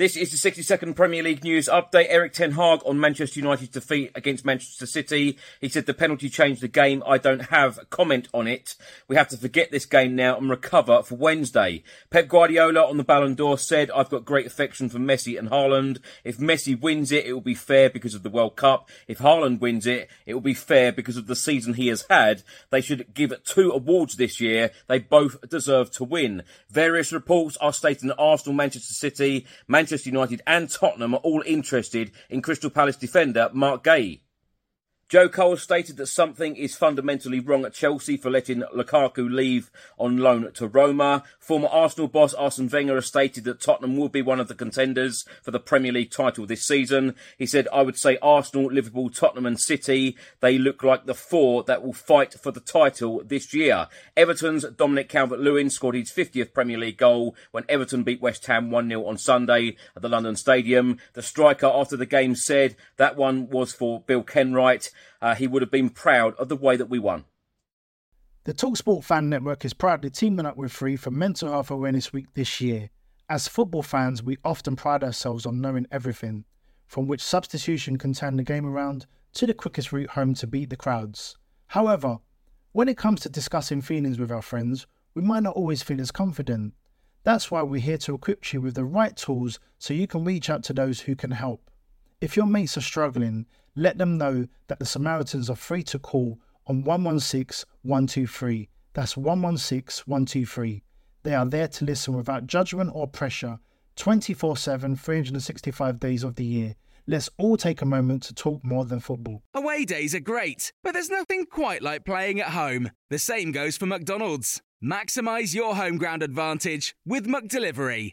This is the 60 second Premier League news update. Erik Ten Hag on Manchester United's defeat against Manchester City. He said the penalty changed the game. I don't have a comment on it. We have to forget this game now and recover for Wednesday. Pep Guardiola on the Ballon d'Or said, I've got great affection for Messi and Haaland. If Messi wins it, it will be fair because of the World Cup. If Haaland wins it, it will be fair because of the season he has had. They should give two awards this year. They both deserve to win. Various reports are stating that Arsenal, Manchester City, Manchester Manchester United and Tottenham are all interested in Crystal Palace defender Marc Guéhi. Joe Cole stated that something is fundamentally wrong at Chelsea for letting Lukaku leave on loan to Roma. Former Arsenal boss Arsene Wenger has stated that Tottenham will be one of the contenders for the Premier League title this season. He said, I would say Arsenal, Liverpool, Tottenham and City, they look like the four that will fight for the title this year. Everton's Dominic Calvert-Lewin scored his 50th Premier League goal when Everton beat West Ham 1-0 on Sunday at the London Stadium. The striker after the game said that one was for Bill Kenwright uh, he would have been proud of the way that we won. The Talksport Fan Network is proudly teaming up with Free for Mental Health Awareness Week this year. As football fans, we often pride ourselves on knowing everything, from which substitution can turn the game around to the quickest route home to beat the crowds. However, when it comes to discussing feelings with our friends, we might not always feel as confident. That's why we're here to equip you with the right tools so you can reach out to those who can help. If your mates are struggling, let them know that the Samaritans are free to call on 116 123. That's 116 123. They are there to listen without judgment or pressure 24 7, 365 days of the year. Let's all take a moment to talk more than football. Away days are great, but there's nothing quite like playing at home. The same goes for McDonald's. Maximize your home ground advantage with McDelivery.